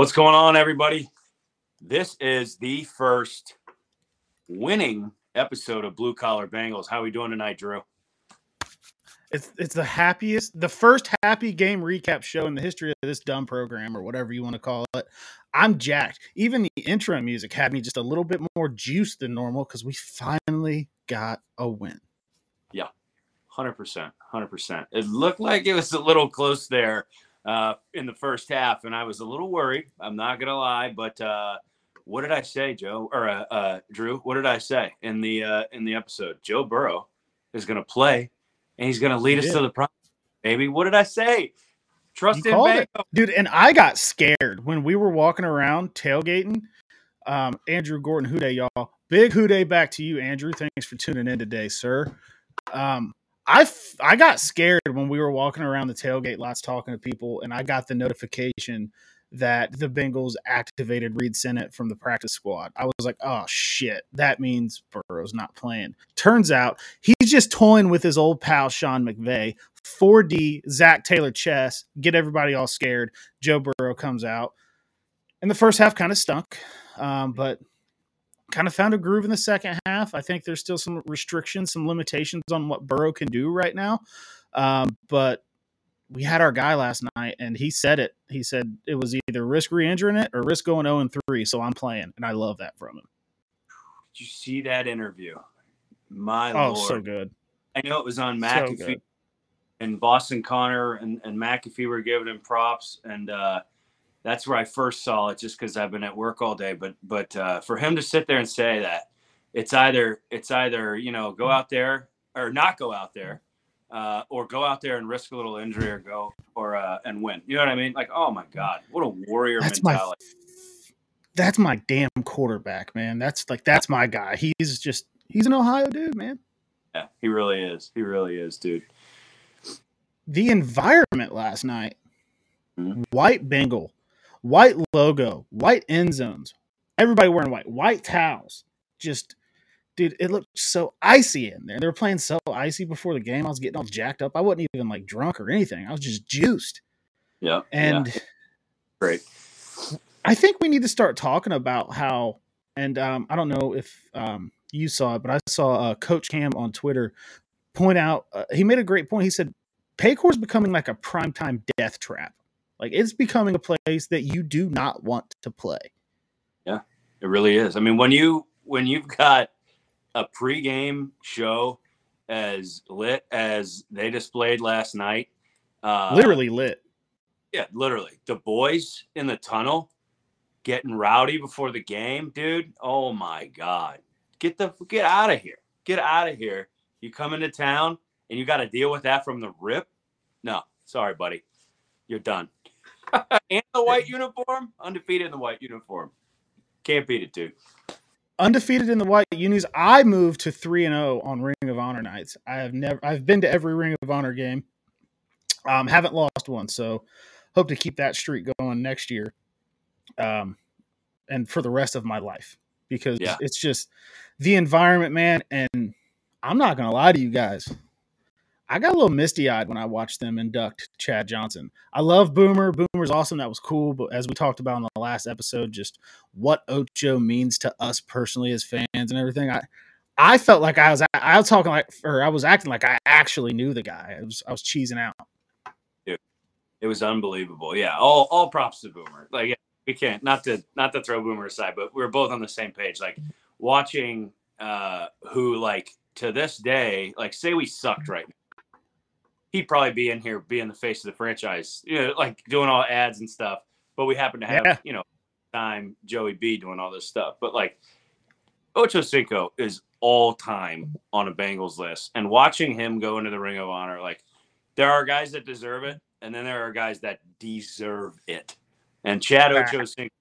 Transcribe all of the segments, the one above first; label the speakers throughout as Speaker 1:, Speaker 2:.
Speaker 1: What's going on, everybody? This is the first winning episode of Blue Collar Bengals. How are we doing tonight, Drew?
Speaker 2: It's it's the happiest, the first happy game recap show in the history of this dumb program or whatever you want to call it. I'm jacked. Even the intro music had me just a little bit more juice than normal because we finally got a win.
Speaker 1: Yeah, hundred percent, hundred percent. It looked like it was a little close there uh, in the first half, and I was a little worried. I'm not gonna lie, but uh, what did I say, Joe or uh, uh, Drew? What did I say in the uh, in the episode? Joe Burrow is gonna play and he's to lead us to the prize, baby. What did I say? Trust
Speaker 2: you in dude. And I got scared when we were walking around tailgating. Um, Andrew Gordon, Who Dey, y'all. Big Who Dey back to you, Andrew. Thanks for tuning in today, sir. Um, I, f- I got scared when we were walking around the tailgate lots talking to people, and I got the notification that the Bengals activated Reid Sinnett from the practice squad. I was like, oh shit, that means Burrow's not playing. Turns out he's just toying with his old pal Sean McVay. 4D Zac Taylor chess, get everybody all scared. Joe Burrow comes out. And the first half kind of stunk, um, but kind of found a groove in the second half. I think there's still some restrictions, some limitations on what Burrow can do right now. Um, but we had our guy last night and he said it. He said it was either risk re-injuring it or risk going 0 and 3. So I'm playing. And I love that from him.
Speaker 1: Did you see that interview? My
Speaker 2: oh,
Speaker 1: Lord.
Speaker 2: so good.
Speaker 1: I know it was on McAfee so and Boston Connor and, and McAfee were giving him props. And uh, that's where I first saw it just because I've been at work all day. But but uh, for him to sit there and say that it's either it's either, you know, go out there or not go out there uh, or go out there and risk a little injury or go or uh, and win. You know what I mean? Like, oh my god, what a warrior that's mentality.
Speaker 2: My, that's my damn quarterback, man. That's like that's my guy. He's just he's an Ohio dude, man.
Speaker 1: Yeah, he really is. He really is, dude.
Speaker 2: The environment last night, mm-hmm. white Bengal, white logo, white end zones, everybody wearing white, white towels, just dude, it looked so icy in there. They were playing so icy before the game. I was getting all jacked up. I wasn't even like drunk or anything. I was just juiced.
Speaker 1: Yeah.
Speaker 2: And
Speaker 1: yeah. great.
Speaker 2: I think we need to start talking about how, and um, I don't know if um, you saw it, but I saw uh, Coach Cam on Twitter point out, uh, he made a great point. He said, Paycor is becoming like a primetime death trap. Like it's becoming a place that you do not want to play.
Speaker 1: Yeah, it really is. I mean, when you when you've got a pregame show as lit as they displayed last night.
Speaker 2: Uh, literally lit.
Speaker 1: Yeah, literally. The boys in the tunnel getting rowdy before the game, dude. Oh my god. Get the get out of here. Get out of here. You come into town and you got to deal with that from the rip? No. Sorry, buddy. You're done. and the white uniform, undefeated in the white uniform. Can't beat it, dude
Speaker 2: undefeated in the white unis. I moved to three and zero oh on Ring of Honor nights. I have never. I've been to every Ring of Honor game. Um, haven't lost one, so hope to keep that streak going next year, um, and for the rest of my life because yeah. it's just the environment, man. And I'm not gonna lie to you guys. I got a little misty eyed when I watched them induct Chad Johnson. I love Boomer. Boomer's awesome. That was cool. But as we talked about in the last episode, just what Ocho means to us personally as fans and everything. I I felt like I was I was talking like or I was acting like I actually knew the guy. I was I was cheesing out.
Speaker 1: It was unbelievable. Yeah, all all props to Boomer. Like we can't not to not to throw Boomer aside, but we we're both on the same page. Like watching uh who like to this day, like say we sucked right now he'd probably be in here being the face of the franchise, you know, like doing all ads and stuff. But we happen to have, yeah. you know, time Joey B doing all this stuff. But like Ocho Cinco is all time on a Bengals list. And watching him go into the Ring of Honor, like there are guys that deserve it, and then there are guys that deserve it. And Chad Ocho Cinco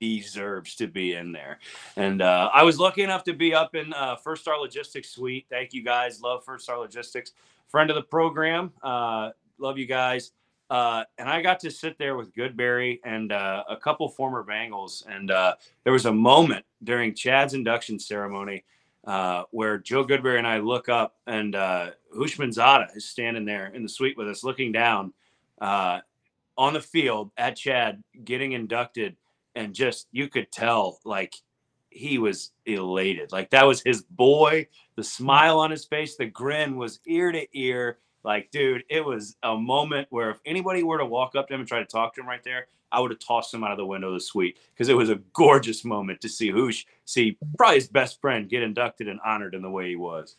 Speaker 1: deserves to be in there. And uh, I was lucky enough to be up in uh, First Star Logistics Suite. Thank you guys. Love First Star Logistics friend of the program. Uh, love you guys. Uh, and I got to sit there with Goodberry and uh, a couple former Bengals. And uh, there was a moment during Chad's induction ceremony uh, where Joe Goodberry and I look up, and uh, Zada is standing there in the suite with us, looking down. Uh, on the field at Chad getting inducted, and just you could tell like he was elated. Like that was his boy. The smile on his face, the grin was ear to ear. Like, dude, it was a moment where if anybody were to walk up to him and try to talk to him right there, I would have tossed him out of the window of the suite because it was a gorgeous moment to see Housh see probably his best friend get inducted and honored in the way he was.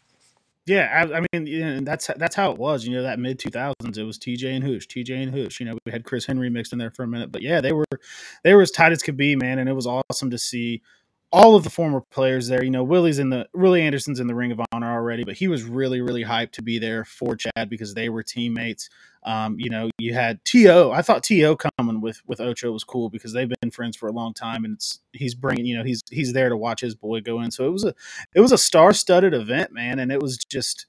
Speaker 2: Yeah, I, I mean, you know, that's that's how it was. You know, that mid two thousands, it was TJ and Housh, TJ and Housh. You know, we had Chris Henry mixed in there for a minute, but yeah, they were they were as tight as could be, man, and it was awesome to see all of the former players there. You know, Willie's in the Willie Anderson's in the Ring of Honor already, but he was really really hyped to be there for Chad because they were teammates. Um, you know, you had To. I thought T.O. coming with with Ocho was cool because they've been friends for a long time, and it's he's bringing you know he's he's there to watch his boy go in. So it was a it was a star studded event, man, and it was just.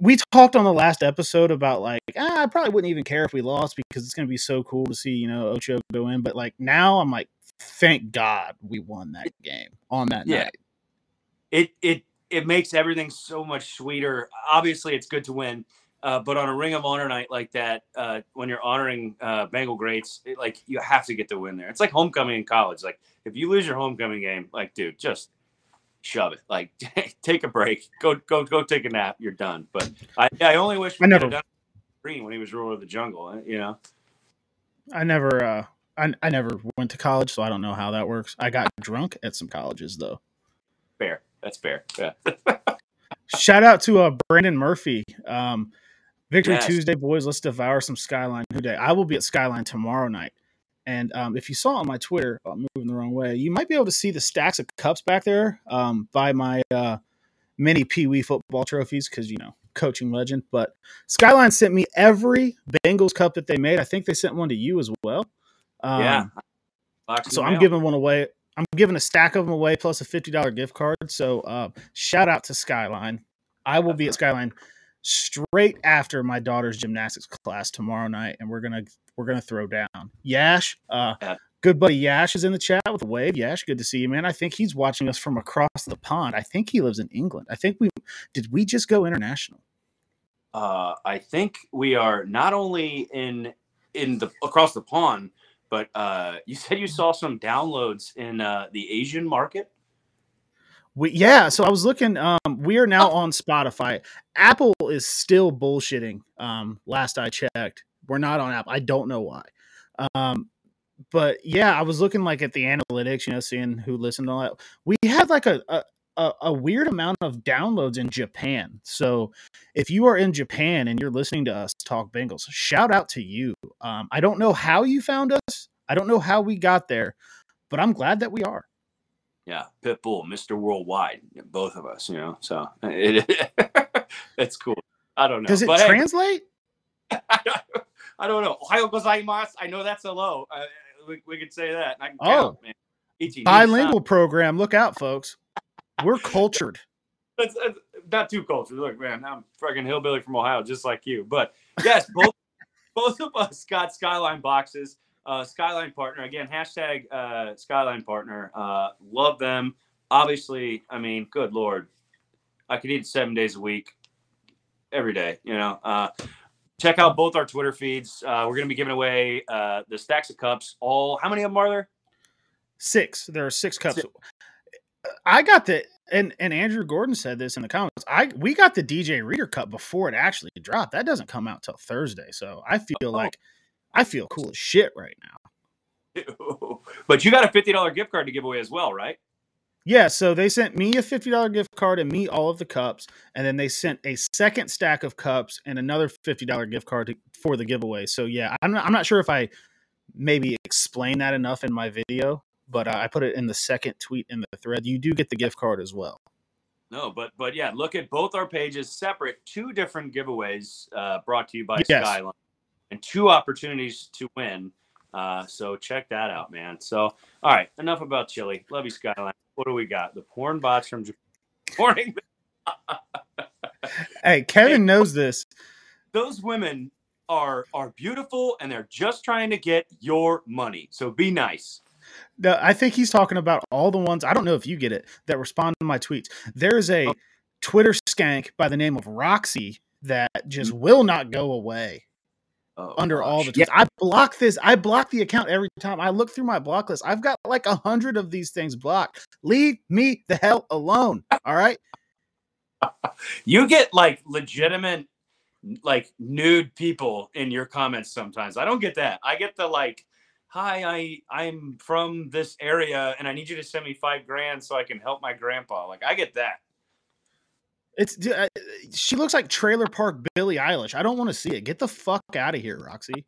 Speaker 2: We talked on the last episode about like ah, I probably wouldn't even care if we lost because it's going to be so cool to see you know Ocho go in. But like now, I'm like, thank God we won that game on that
Speaker 1: Yeah.
Speaker 2: night.
Speaker 1: It it it makes everything so much sweeter. Obviously, it's good to win, uh, but on a Ring of Honor night like that, uh, when you're honoring uh, Bengal greats, it, like you have to get the win there. It's like homecoming in college. Like if you lose your homecoming game, like dude, just shove it. Like take a break, go go go take a nap. You're done. But I I only wish we
Speaker 2: I never-
Speaker 1: done Green when he was ruler of the jungle. uh, You know.
Speaker 2: I never uh I, I never went to college, so I don't know how that works. I got drunk at some colleges though.
Speaker 1: Fair. That's fair. Yeah.
Speaker 2: Shout out to uh Brandon Murphy. Um Victory
Speaker 1: Yes.
Speaker 2: Tuesday, boys. Let's devour some Skyline today. I will be at Skyline tomorrow night. And um, if you saw on my Twitter, oh, I'm moving the wrong way, you might be able to see the stacks of cups back there um, by my uh, mini Pee Wee football trophies because, you know, coaching legend. But Skyline sent me every Bengals cup that they made. I think they sent one to you as well. Um,
Speaker 1: yeah. Box
Speaker 2: so I'm
Speaker 1: mail.
Speaker 2: giving one away. I'm giving a stack of them away plus a fifty dollar gift card. So uh, shout out to Skyline. I will be at Skyline straight after my daughter's gymnastics class tomorrow night, and we're gonna we're gonna throw down. Yash, uh,
Speaker 1: Yeah.
Speaker 2: good buddy Yash is in the chat with a wave. Yash, good to see you, man. I think he's watching us from across the pond. I think he lives in England. I think we did. We just go international.
Speaker 1: uh, I think we are not only in in the across the pond, but uh, you said you saw some downloads in uh, the Asian market.
Speaker 2: We, yeah, so I was looking. Um, we are now on Spotify. Apple is still bullshitting. Um, last I checked, we're not on Apple. I don't know why. Um, but yeah, I was looking like at the analytics, you know, seeing who listened to all that. We had like a, a a a weird amount of downloads in Japan. So if you are in Japan and you're listening to us talk Bengals, shout out to you. Um, I don't know how you found us. I don't know how we got there, but I'm glad that we are.
Speaker 1: Yeah, Pitbull, Mr. Worldwide, both of us, you know. So it, it's cool. I don't know.
Speaker 2: Does it
Speaker 1: But, hey,
Speaker 2: translate?
Speaker 1: I, don't, I don't know. Ohio gozaimasu. I know that's hello. Uh, we, we could say that. I can
Speaker 2: Oh.
Speaker 1: count, man. Ichi, ni,
Speaker 2: bilingual program. Look out, folks. We're cultured.
Speaker 1: That's, that's not too cultured. Look, man, I'm fucking hillbilly from Ohio, just like you. But yes, both both of us got Skyline boxes. Uh, Skyline partner again. Hashtag uh, Skyline partner. Uh, love them. Obviously, I mean, good lord, I could eat seven days a week, every day. You know. Uh, check out both our Twitter feeds. Uh, we're gonna be giving away uh, the stacks of cups. All how many of them are there?
Speaker 2: Six. There are six cups. I got the and and Andrew Gordon said this in the comments. I we got the DJ Reader Cup before it actually dropped. That doesn't come out till Thursday, so I feel
Speaker 1: Oh.
Speaker 2: like I feel cool as shit right now.
Speaker 1: but you got a fifty dollar gift card to give away as well, right?
Speaker 2: Yeah, so they sent me a fifty dollar gift card and me all of the cups, and then they sent a second stack of cups and another fifty dollar gift card to, for the giveaway. So yeah, I'm not, I'm not sure if I maybe explained that enough in my video, but uh, I put it in the second tweet in the thread. You do get the gift card as well.
Speaker 1: No, but but yeah, look at both our pages separate. Two different giveaways uh, brought to you by
Speaker 2: Yes.
Speaker 1: Skyline, and two opportunities to win. Uh, so check that out, man. So all right, enough about chili. Love you, Skyline. What do we got? The porn bots from Japan. Morning.
Speaker 2: Hey, Kevin knows this.
Speaker 1: Those women are are beautiful, and they're just trying to get your money. So be nice.
Speaker 2: No, I think he's talking about all the ones. I don't know if you get it that respond to my tweets. There's a. Twitter skank by the name of Roxy that just
Speaker 1: Mm.
Speaker 2: will not go away.
Speaker 1: Oh,
Speaker 2: under all the tweets. I block this. I block the account every time. I look through my block list. I've got like a hundred of these things blocked. Leave me the hell alone. All right.
Speaker 1: you get like legitimate like nude people in your comments sometimes i don't get that i get the like hi i i'm from this area and i need you to send me five grand so i can help my grandpa like i get that
Speaker 2: It's she looks like Trailer Park Billie Eilish. I don't want to see it. Get the fuck out of here, Roxy.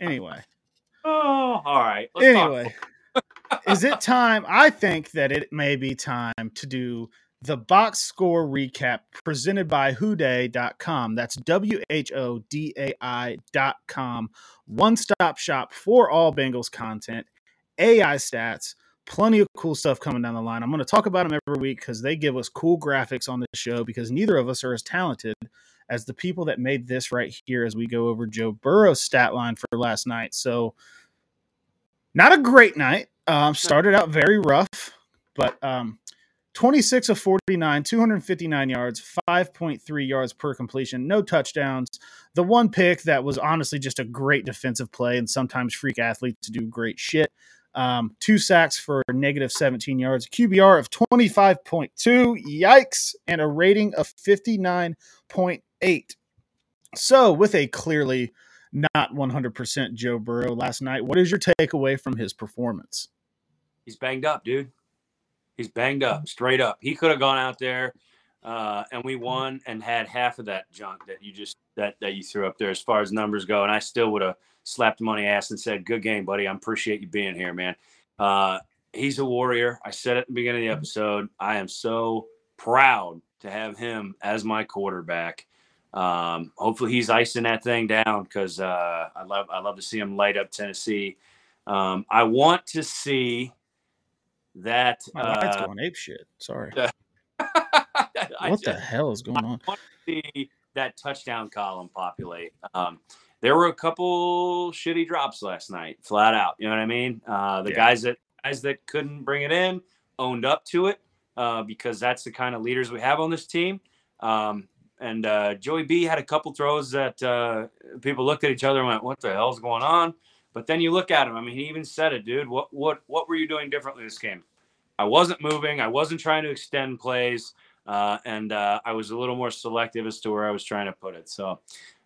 Speaker 2: Anyway.
Speaker 1: oh all right
Speaker 2: anyway, is it time? I think that it may be time to do the box score recap presented by whodai.com. That's W H O D A I.com. One stop shop for all Bengals content, AI stats, plenty of cool stuff coming down the line. I'm going to talk about them every week because they give us cool graphics on the show because neither of us are as talented as the people that made this right here as we go over Joe Burrow's stat line for last night. So, not a great night. Um, started out very rough, but um, 26 of 49, 259 yards, 5.3 yards per completion, no touchdowns. The one pick that was honestly just a great defensive play, and sometimes freak athletes do great shit. Um, two sacks for negative 17 yards, QBR of 25.2, yikes, and a rating of 59.8. So, with a clearly not 100% Joe Burrow last night, what is your takeaway from his performance?
Speaker 1: he's banged up dude he's banged up straight up. He could have gone out there uh, and we won and had half of that junk that you just that that you threw up there as far as numbers go and i still would have slapped him on the ass and said good game buddy. I appreciate you being here man. Uh, he's a warrior. I said at the beginning of the episode. I am so proud to have him as my quarterback. Um, hopefully he's icing that thing down because uh, i love i love to see him light up tennessee. Um, i want to see that
Speaker 2: My
Speaker 1: uh,
Speaker 2: going ape shit. Sorry.
Speaker 1: I
Speaker 2: What the hell is going on?
Speaker 1: want to see that touchdown column populate. Um, there were a couple shitty drops last night, flat out. You know what I mean? Uh, the
Speaker 2: Yeah.
Speaker 1: guys that guys that couldn't bring it in owned up to it uh, because that's the kind of leaders we have on this team. Um, and uh, Joey B had a couple throws that uh, people looked at each other and went, "What the hell's going on?" But then you look at him. I mean, he even said it, dude. What what what were you doing differently this game? I wasn't moving. I wasn't trying to extend plays, uh, and uh, I was a little more selective as to where I was trying to put it. So,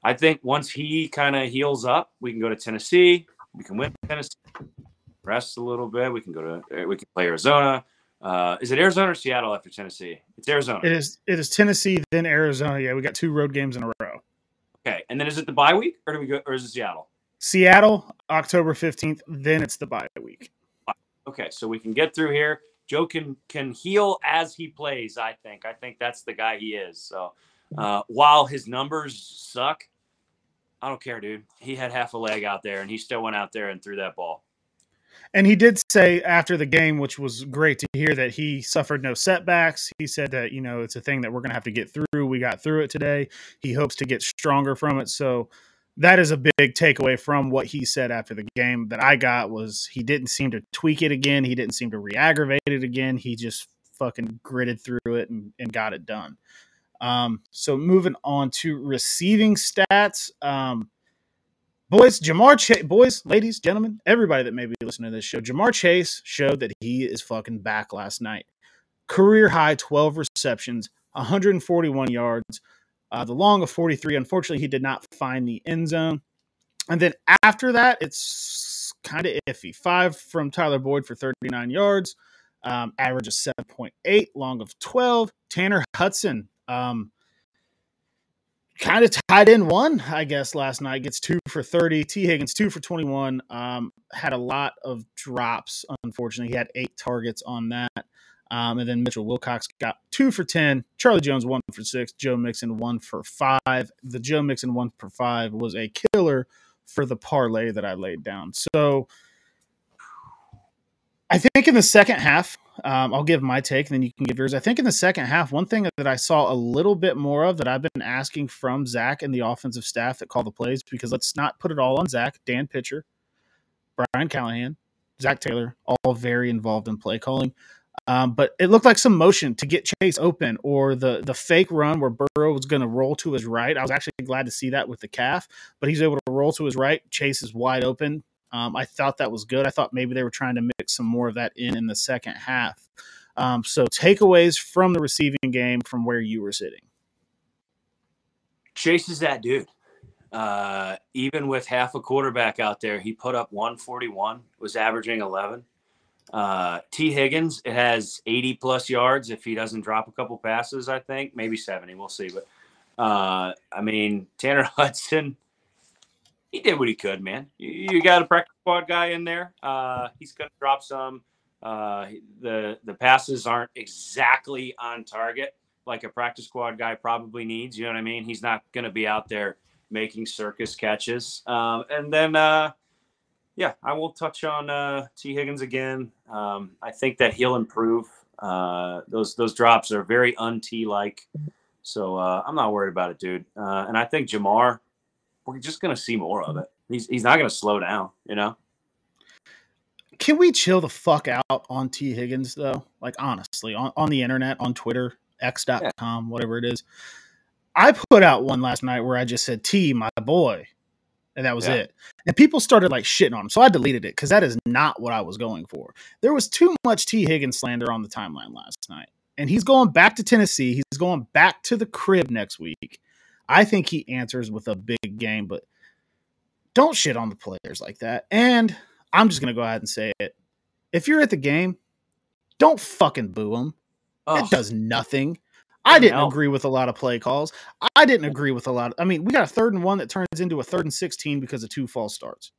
Speaker 1: I think once he kind of heals up, we can go to Tennessee. We can win Tennessee. Rest a little bit. We can go to. We can play Arizona. Uh, is it Arizona or Seattle after Tennessee? It's Arizona.
Speaker 2: It is it is Tennessee, then Arizona. Yeah, we got two road games in a row.
Speaker 1: Okay, and then is it the bye week, or do we go, or is it Seattle?
Speaker 2: Seattle, October 15th, then it's the bye week.
Speaker 1: Okay, so we can get through here. Joe can can heal as he plays. I think. I think that's the guy he is. So uh, while his numbers suck, I don't care, dude. He had half a leg out there, and he still went out there and threw that ball.
Speaker 2: And he did say after the game, which was great to hear, that he suffered no setbacks. He said that, you know, it's a thing that we're going to have to get through. We got through it today. He hopes to get stronger from it. So that is a big takeaway from what he said after the game that I got was he didn't seem to tweak it again. He didn't seem to re-aggravate it again. He just fucking gritted through it and, and got it done. Um, so moving on to receiving stats. Um, boys, Ja'Marr Chase, boys, ladies, gentlemen, everybody that may be listening to this show, Ja'Marr Chase showed that he is fucking back last night. Career high 12 receptions, 141 yards, uh, the long of 43. Unfortunately, he did not find the end zone. And then after that, it's kind of iffy. Five from Tyler Boyd for 39 yards, um, average of 7.8, long of 12. Tanner Hudson, um, kind of tied in one, I guess, last night. Gets two for 30. T. Higgins, two for 21. Um, had a lot of drops, unfortunately. He had eight targets on that. Um, and then Mitchell Wilcox got two for 10. Charlie Jones, one for six. Joe Mixon, one for five. The Joe Mixon, one for five, was a killer for the parlay that I laid down. So I think in the second half, um, I'll give my take, and then you can give yours. I think in the second half, one thing that I saw a little bit more of that I've been asking from Zac and the offensive staff that call the plays, because let's not put it all on Zac, Dan Pitcher, Brian Callahan, Zac Taylor, all very involved in play calling. Um, but it looked like some motion to get Chase open or the the fake run where Burrow was going to roll to his right. I was actually glad to see that with the calf, but he's able to roll to his right. Chase is wide open. Um, I thought that was good. I thought maybe they were trying to mix some more of that in in the second half. Um, so takeaways from the receiving game from where you were sitting.
Speaker 1: Chase is that dude. Uh, even with half a quarterback out there, he put up 141, was averaging 11. Uh, T. Higgins has 80 plus yards if he doesn't drop a couple passes, I think, maybe 70. We'll see. But uh, I mean, Tanner Hudson, he did what he could, man. You, you got a practice squad guy in there. Uh, he's going to drop some. Uh, the the passes aren't exactly on target like a practice squad guy probably needs. You know what I mean? He's not going to be out there making circus catches. Um, and then, uh, yeah, I will touch on uh, T. Higgins again. Um, I think that he'll improve. Uh, those those drops are very un T like, so uh, I'm not worried about it, dude. Uh, and I think Ja'Marr, we're just gonna see more of it. He's he's not gonna slow down, you know.
Speaker 2: Can we chill the fuck out on T. Higgins though? Like honestly, on, on the internet, on Twitter, X.com, yeah. whatever it is. I put out one last night where I just said T, my boy. And that was yeah. it. And people started like shitting on him. So I deleted it because that is not what I was going for. There was too much T. Higgins slander on the timeline last night. And he's going back to Tennessee. He's going back to the crib next week. I think he answers with a big game, but don't shit on the players like that. And I'm just going to go ahead and say it. If you're at the game, don't fucking boo him. Oh. It does nothing. I didn't agree with a lot of play calls. I didn't agree with a lot. Of, I mean, we got a third and one that turns into a third and sixteen because of two false starts,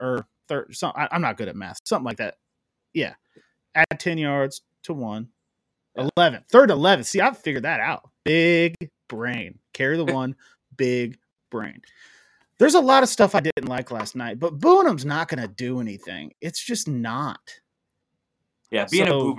Speaker 2: or third. Some, I, am not good at math. Something like that. Yeah, add ten yards to one. Yeah. 11. Third 11. See, I figured that out. Big brain. Carry the one. big brain. There's a lot of stuff I didn't like last night, but Boonham's not going to do anything. It's just not.
Speaker 1: Yeah, being so, a boober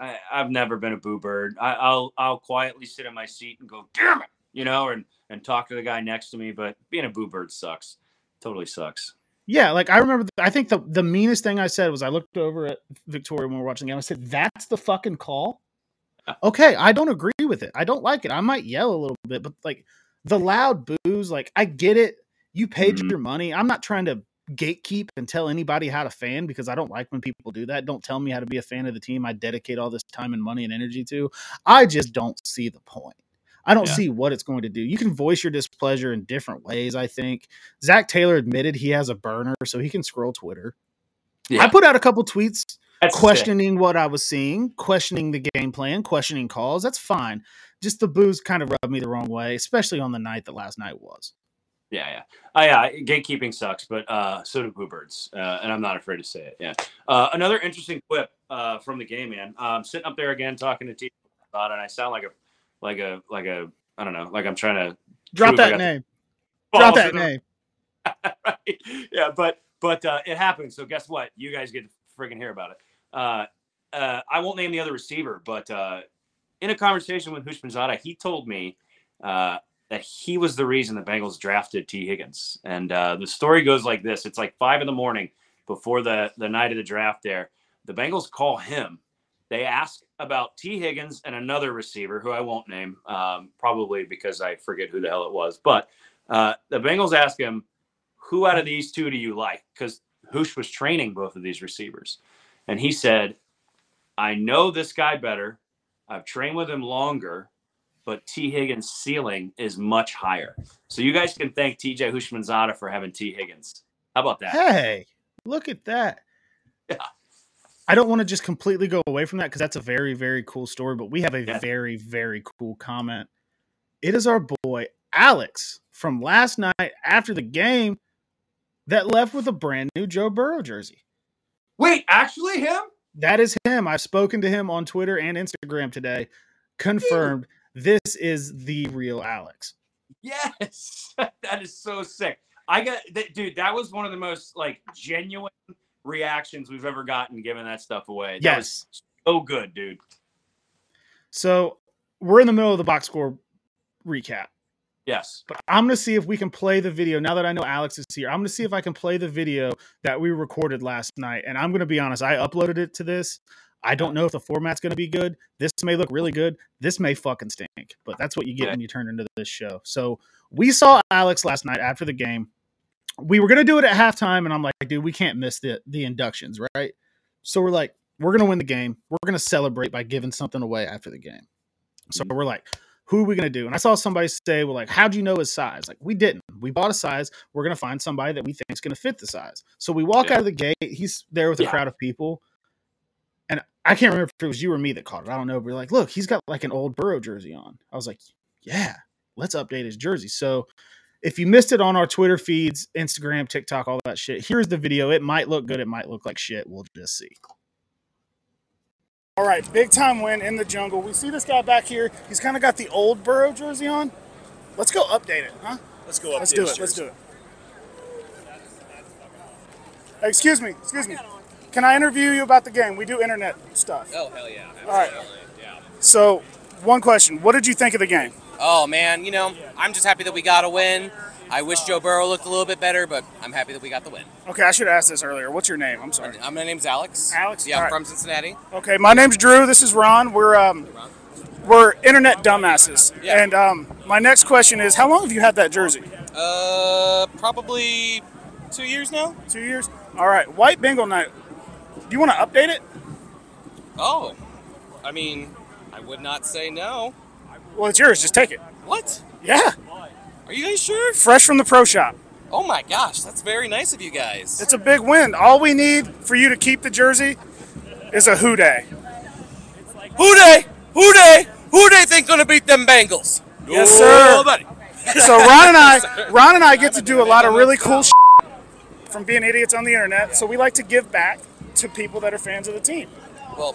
Speaker 1: I, have never been a boo bird. I, will I'll quietly sit in my seat and go, damn it, you know, and and talk to the guy next to me. But being a boo bird sucks. Totally sucks.
Speaker 2: Yeah, like I remember. I think the the meanest thing I said was I looked over at Victoria when we were watching the game. I said, "That's the fucking call." okay, I don't agree with it. I don't like it. I might yell a little bit, but like the loud boos, like I get it. You paid mm-hmm. your money. I'm not trying to gatekeep and tell anybody how to fan because I don't like when people do that. Don't tell me how to be a fan of the team I dedicate all this time and money and energy to. I just don't see the point. I don't yeah. see what it's going to do. You can voice your displeasure in different ways, I think. Zac Taylor admitted he has a burner, so he can scroll Twitter. Yeah. I put out a couple tweets That's questioning what I was seeing, questioning the game plan, questioning calls. That's fine. Just the booze kind of rubbed me the wrong way, especially on the night that last night was.
Speaker 1: Yeah, yeah. Oh, yeah. Gatekeeping sucks, but uh, so do boo birds, uh, and I'm not afraid to say it. Yeah. Uh, another interesting clip uh, from the game, man. Um, sitting up there again talking to T about it, and I sound like a, like a, like a, I don't know, like I'm trying to
Speaker 2: drop that name. Drop that name.
Speaker 1: right. Yeah, but but uh, it happened. So guess what? You guys get to freaking hear about it. Uh, uh, I won't name the other receiver, but uh, in a conversation with Houshmandzadeh, he told me uh, that he was the reason the Bengals drafted T. Higgins. And uh, the story goes like this: It's like five in the morning before the the night of the draft. There, the Bengals call him. They ask about T. Higgins and another receiver who I won't name, um, probably because I forget who the hell it was. But uh, the Bengals ask him, "Who out of these two do you like?" Because Housh was training both of these receivers, and he said, "I know this guy better. I've trained with him longer." But T. Higgins' ceiling is much higher. So you guys can thank TJ Houshmandzadeh for having T. Higgins. How about that?
Speaker 2: Hey, look at that. Yeah. I don't want to just completely go away from that because that's a very, very cool story, but we have a yeah. very, very cool comment. It is our boy Alex from last night after the game that left with a brand new Joe Burrow jersey.
Speaker 1: Wait, actually him?
Speaker 2: That is him. I've spoken to him on Twitter and Instagram today. Confirmed this is the real Alex.
Speaker 1: Yes, that is so sick. I got that, dude. That was one of the most like genuine reactions we've ever gotten, giving that stuff away. That yes, so good, dude.
Speaker 2: So we're in the middle of the box score recap.
Speaker 1: Yes.
Speaker 2: But I'm to see if we can play the video now that I know Alex is here. I'm to see if I can play the video that we recorded last night. And I'm to be honest, I uploaded it to this. I don't know if the format's going to be good. This may look really good. This may fucking stink. But that's what you get when you turn into this show. So we saw Alex last night after the game. We were going to do it at halftime, and I'm like, dude, we can't miss the the inductions, right? So we're like, we're going to win the game. We're going to celebrate by giving something away after the game. So mm-hmm. we're like, who are we going to do? And I saw somebody say, well, like, how'd you know his size? Like, we didn't. We bought a size. We're going to find somebody that we think is going to fit the size. So we walk
Speaker 1: Yeah.
Speaker 2: out of the gate. He's there with a
Speaker 1: Yeah.
Speaker 2: crowd of people. And I can't remember if it was you or me that caught it. I don't know. But we're like, look, he's got like an old Burrow jersey on. I was like, yeah, let's update his jersey. So if you missed it on our Twitter feeds, Instagram, TikTok, all that shit, here's the video. It might look good. It might look like shit. We'll just see. All right, big time win in the jungle. We see this guy back here. He's kind of got the old Burrow jersey on. Let's go update it, huh?
Speaker 3: Let's go up.
Speaker 2: Let's do it. Let's do it. Excuse me. Excuse me. Can I interview you about the game? We do internet stuff.
Speaker 4: Oh hell yeah!
Speaker 2: All right.
Speaker 4: Absolutely, Yeah.
Speaker 2: So, one question: What did you think of the game?
Speaker 4: Oh man, you know I'm just happy that we got a win. I wish Joe Burrow looked a little bit better, but I'm happy that we got the win.
Speaker 2: Okay, I should have asked this earlier. What's your name? I'm sorry.
Speaker 4: Uh, my name's Alex.
Speaker 2: Alex?
Speaker 4: Yeah,
Speaker 2: All
Speaker 4: I'm
Speaker 2: right.
Speaker 4: from Cincinnati.
Speaker 2: Okay, my name's Drew. This is Ron. We're um, we're internet dumbasses.
Speaker 4: Yeah.
Speaker 2: And um, my next question is: How long have you had that jersey?
Speaker 4: Uh, probably two years now.
Speaker 2: Two years. All right. White Bengal night. Do you want to update it?
Speaker 4: Oh, I mean, I would not say no.
Speaker 2: Well, it's yours. Just take it.
Speaker 4: What?
Speaker 2: Yeah.
Speaker 4: Are you guys sure?
Speaker 2: Fresh from the pro shop.
Speaker 4: Oh my gosh, that's very nice of you guys.
Speaker 2: It's a big win. All we need for you to keep the jersey is a who day.
Speaker 4: Who they? Who they? Who they think gonna beat them Bengals?
Speaker 2: Yes, sir.
Speaker 4: Oh, Nobody.
Speaker 2: So Ron and I, Ron and I get to do a lot of really cool shit from being idiots on the internet. So we like to give back to people that are fans of the team.
Speaker 4: Well,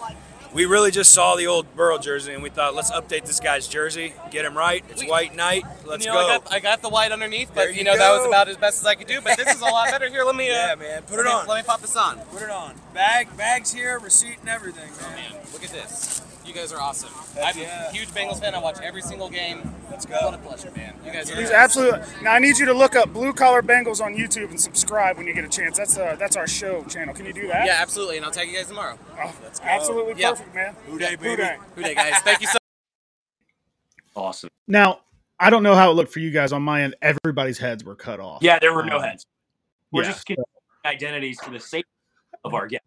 Speaker 3: We really just saw the old Burrow jersey and we thought, let's update this guy's jersey, get him right. It's
Speaker 4: We-
Speaker 3: white night. Let's
Speaker 4: you know,
Speaker 3: go.
Speaker 4: I got, I got the white underneath, but
Speaker 3: There
Speaker 4: you
Speaker 3: you
Speaker 4: know that was about as best as I could do. But this is a lot better. Here, let me. Uh,
Speaker 3: yeah, man. Put it
Speaker 4: me-
Speaker 3: on.
Speaker 4: Let me pop this on.
Speaker 3: Put it on. Bag, bags here, receipt and everything, man.
Speaker 4: Man, look at this. You guys are awesome.
Speaker 3: Heck
Speaker 4: I'm
Speaker 3: yeah.
Speaker 4: a huge Bengals fan. I watch every single game.
Speaker 3: Let's go.
Speaker 4: What a pleasure, man. You guys are.
Speaker 2: He's
Speaker 4: the
Speaker 2: absolutely. Now I need you to look up Blue Collar Bengals on YouTube and subscribe when you get a chance. That's uh, that's our show channel. Can you do that?
Speaker 4: Yeah, absolutely, and I'll tag you guys tomorrow.
Speaker 2: Oh,
Speaker 3: Let's go.
Speaker 2: absolutely
Speaker 4: Yeah.
Speaker 2: perfect, man.
Speaker 3: Who Dey,
Speaker 2: Who
Speaker 3: baby?
Speaker 2: day?
Speaker 4: Who Dey, guys? Thank you so.
Speaker 1: Awesome.
Speaker 2: Now I don't know how it looked for you guys on my end. Everybody's heads were cut off.
Speaker 1: Yeah, there were no
Speaker 2: Um,
Speaker 1: heads. We're
Speaker 2: yeah.
Speaker 1: just getting identities for the sake of our guests.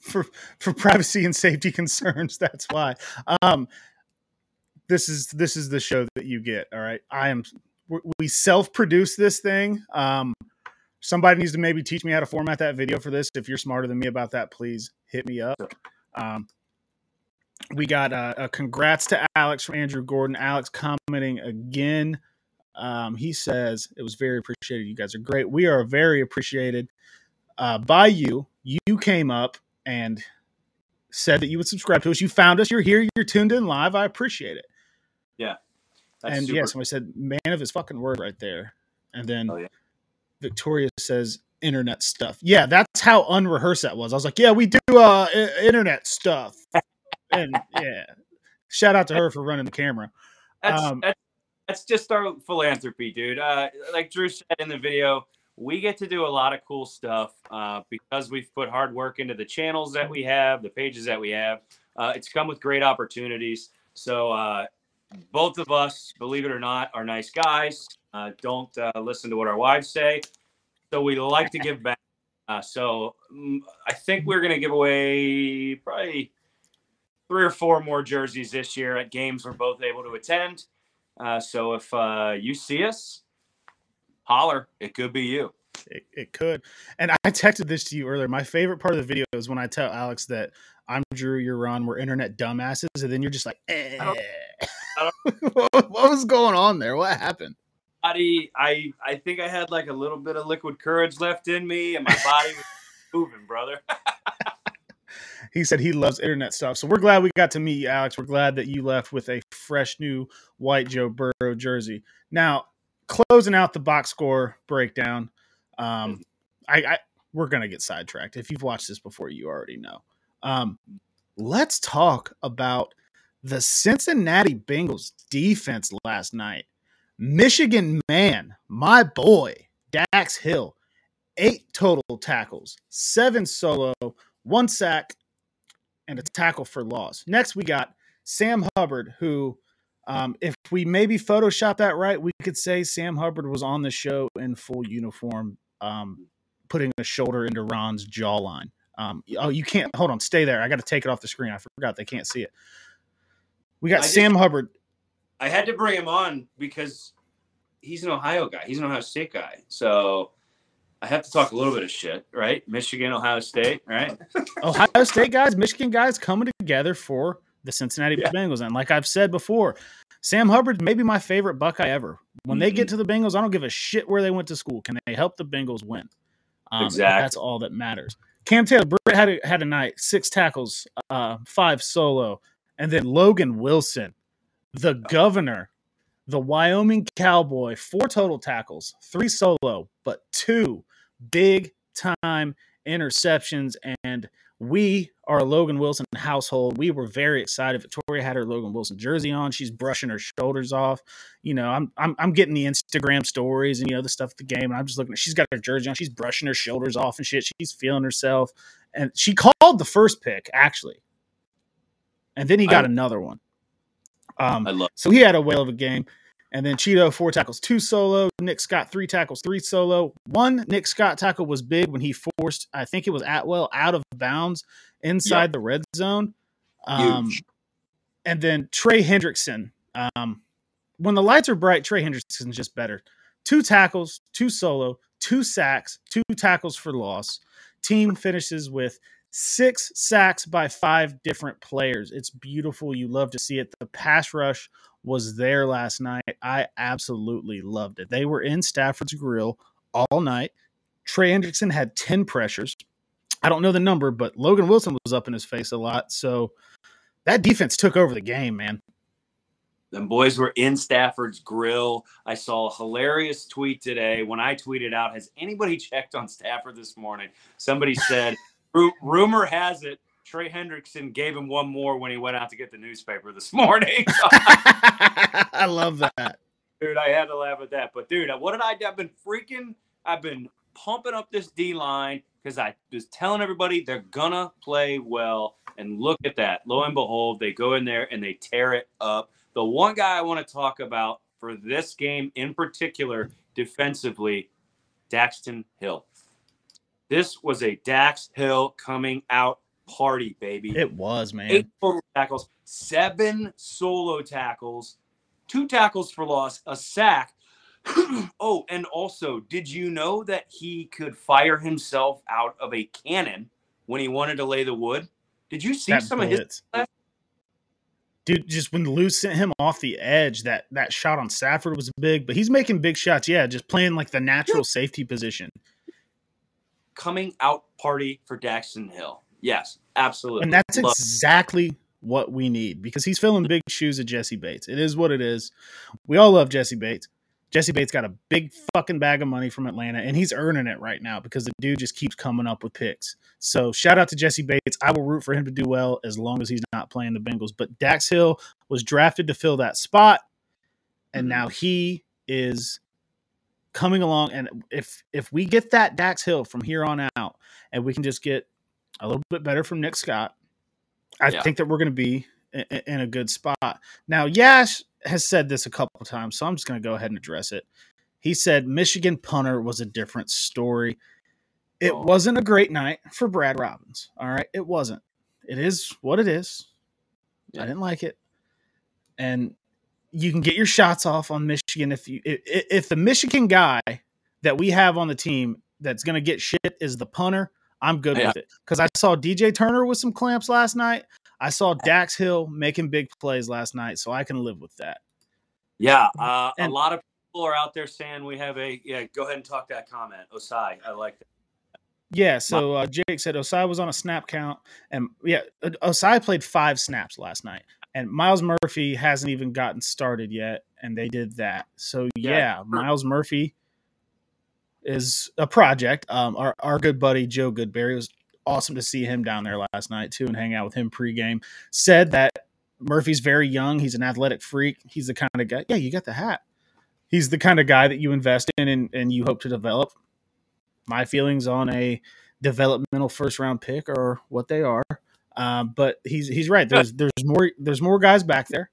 Speaker 2: For for privacy and safety concerns. That's why. Um, this is this is the show that you get. All right, I am. we- self produce this thing. Um, somebody needs to maybe teach me how to format that video for this. If you're smarter than me about that, please hit me up. Um, we got uh, a congrats to Alex from Andrew Gordon. Alex commenting again. Um, he says it was very appreciated. You guys are great. We are very appreciated uh, by you. You came up and said that you would subscribe to us. You found us. You're here. You're tuned in live. I appreciate it.
Speaker 1: That's
Speaker 2: and
Speaker 1: super.
Speaker 2: yeah, somebody said, "Man of his fucking word," right there. And then
Speaker 1: Oh, yeah.
Speaker 2: Victoria says, "Internet stuff." Yeah, that's how unrehearsed that was. I was like, "Yeah, we do uh, i- internet stuff." and yeah, shout out to her for running the camera.
Speaker 1: That's,
Speaker 2: Um,
Speaker 1: that's that's just our philanthropy, dude. Uh, like Drew said in the video, we get to do a lot of cool stuff uh, because we've put hard work into the channels that we have, the pages that we have. Uh, it's come with great opportunities. So uh, both of us, believe it or not, are nice guys. Uh, don't uh, listen to what our wives say. So we like to give back. Uh, so mm, I think we're going to give away probably three or four more jerseys this year at games we're both able to attend. So if you see us, holler. It could be you.
Speaker 2: It, it could. And I texted this to you earlier. My favorite part of the video is when I tell Alex that I'm Drew, you're Ron, we're internet dumbasses, and then you're just like, eh.
Speaker 1: don't- I
Speaker 2: what, what was going on there? What happened?
Speaker 1: Body, I I think I had like a little bit of liquid courage left in me, and my body was moving, brother.
Speaker 2: He said he loves internet stuff. So we're glad we got to meet you, Alex. We're glad that you left with a fresh new white Joe Burrow jersey. Now, closing out the box score breakdown, um, I, I we're gonna get sidetracked. If you've watched this before, you already know. Um, let's talk about the Cincinnati Bengals defense last night. Michigan man, my boy, Dax Hill, eight total tackles, seven solo, one sack, and a tackle for loss. Next, we got Sam Hubbard, who, um, if we maybe Photoshop that right, we could say Sam Hubbard was on the show in full uniform, um, putting a shoulder into Ron's jawline. Um, oh, you can't hold on, stay there. I got to take it off the screen. I forgot they can't see it. We got
Speaker 1: I just-
Speaker 2: Sam Hubbard.
Speaker 1: I had to bring him on because he's an Ohio guy. He's an Ohio State guy. So I have to talk a little bit of shit, right? Michigan, Ohio State, right?
Speaker 2: Ohio State guys, Michigan guys coming together for the Cincinnati
Speaker 1: Yeah.
Speaker 2: Bengals. And like I've said before, Sam Hubbard maybe my favorite Buckeye ever. When they
Speaker 1: Mm-hmm.
Speaker 2: get to the Bengals, I don't give a shit where they went to school. Can they help the Bengals win? Um,
Speaker 1: Exactly.
Speaker 2: That's all that matters. Cam Taylor Britt had a, had a night, six tackles, uh, five solo, and then Logan Wilson, the governor, the Wyoming Cowboy, four total tackles, three solo, but two big time interceptions. And we are a Logan Wilson household. We were very excited. Victoria had her Logan Wilson jersey on. She's brushing her shoulders off. You know, I'm I'm, I'm getting the Instagram stories and you know the stuff at the game, and I'm just looking at. She's got her jersey on. She's brushing her shoulders off and shit. She's feeling herself, and she called the first pick actually, and then he got
Speaker 1: I-
Speaker 2: another one. Um,
Speaker 1: I love
Speaker 2: so he had a whale of a game. And then Cheeto, four tackles, two solo. Nick Scott, three tackles, three solo. One Nick Scott tackle was big when he forced, I think it was Atwell, out of bounds inside the red zone. Um,
Speaker 1: Huge.
Speaker 2: and then Trey Hendrickson. Um, when the lights are bright, Trey Hendrickson's just better. Two tackles, two solo, two sacks, two tackles for loss. Team finishes with six sacks by five different players. It's beautiful. You love to see it. The pass rush was there last night. I absolutely loved it. They were in Stafford's grill all night. Trey Hendrickson had 10 pressures. I don't know the number, but Logan Wilson was up in his face a lot. So that defense took over the game, man.
Speaker 1: Them boys were in Stafford's grill. I saw a hilarious tweet today. When I tweeted out, has anybody checked on Stafford this morning? Somebody said, rumor has it, Trey Hendrickson gave him one more when he went out to get the newspaper this morning.
Speaker 2: I love that.
Speaker 1: dude, I had to laugh at that. But dude, what did I do? I've been freaking, I've been pumping up this D line because I was telling everybody they're gonna play well. And look at that. Lo and behold, they go in there and they tear it up. The one guy I want to talk about for this game in particular, defensively, Daxton Hill. This was a Dax Hill coming out party, baby
Speaker 2: It was, man.
Speaker 1: eight total tackles, seven solo tackles, two tackles for loss, a sack. oh, and also, did you know that he could fire himself out of a cannon when he wanted to lay the wood? Did you see
Speaker 2: that
Speaker 1: some of his?
Speaker 2: Dude, just when Lou sent him off the edge, that that shot on Stafford was big, but he's making big shots. Yeah, just playing like the natural safety position.
Speaker 1: Coming out party for Daxton Hill. Yes, absolutely.
Speaker 2: And that's
Speaker 1: Love-
Speaker 2: exactly what we need because he's filling big shoes of Jessie Bates. It is what it is. We all love Jessie Bates. Jessie Bates got a big fucking bag of money from Atlanta and he's earning it right now because the dude just keeps coming up with picks. So shout out to Jessie Bates. I will root for him to do well as long as he's not playing the Bengals. But Dax Hill was drafted to fill that spot and
Speaker 1: Mhm.
Speaker 2: now he is coming along and if if we get that Dax Hill from here on out and we can just get a little bit better from Nick Scott, I
Speaker 1: Yeah.
Speaker 2: think that we're going to be in, in a good spot. Now, Yash has said this a couple of times, so I'm just going to go ahead and address it. He said Michigan punter was a different story. It
Speaker 1: Oh.
Speaker 2: wasn't a great night for Brad Robbins. All right, it wasn't. It is what it is.
Speaker 1: Yeah.
Speaker 2: I didn't like it, and you can get your shots off on Michigan if you if, if the Michigan guy that we have on the team that's going to get shit is the punter. I'm good
Speaker 1: Yeah.
Speaker 2: with it because I saw DJ Turner with some clamps last night. I saw Dax Hill making big plays last night, so I can live with that.
Speaker 1: yeah, uh,
Speaker 2: And-
Speaker 1: a lot of people are out there saying we have a. Yeah, go ahead and talk that comment, Ossai. I like that.
Speaker 2: Yeah, so uh, Jake said Ossai was on a snap count, and yeah, uh, Ossai played five snaps last night, and Myles Murphy hasn't even gotten started yet, and they did that. So
Speaker 1: Yeah,
Speaker 2: yeah. Myles Murphy is a project. Um, our our good buddy Joe Goodberry was awesome to see him down there last night too, and hang out with him pregame. Said that Murphy's very young. He's an athletic freak. He's the kind of guy. Yeah, you got the hat. He's the kind of guy that you invest in and, and you hope to develop. My feelings on a developmental first round pick are what they are. Um, but he's he's right. There's there's more there's more guys back there.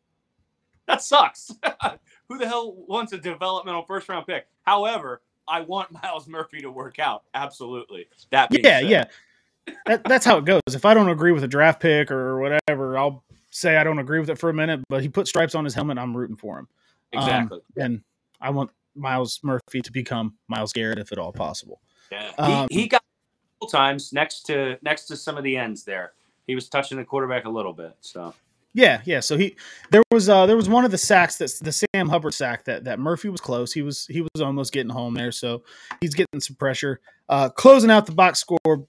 Speaker 1: That sucks. Who the hell wants a developmental first round pick? However, I want Myles Murphy to work out. Absolutely. That
Speaker 2: Yeah,
Speaker 1: said,
Speaker 2: yeah. That, that's how it goes. If I don't agree with a draft pick or whatever, I'll say I don't agree with it for a minute. But he put stripes on his helmet. I'm rooting for him. Um,
Speaker 1: exactly.
Speaker 2: and I want Myles Murphy to become Myles Garrett if at all possible.
Speaker 1: yeah.
Speaker 2: um,
Speaker 1: he, he got times next to next to some of the ends there. He was touching the quarterback a little bit. So
Speaker 2: Yeah, yeah. So he there was uh there was one of the sacks that's the Sam Hubbard sack that that Murphy was close. He was he was almost getting home there, so he's getting some pressure. Uh closing out the box score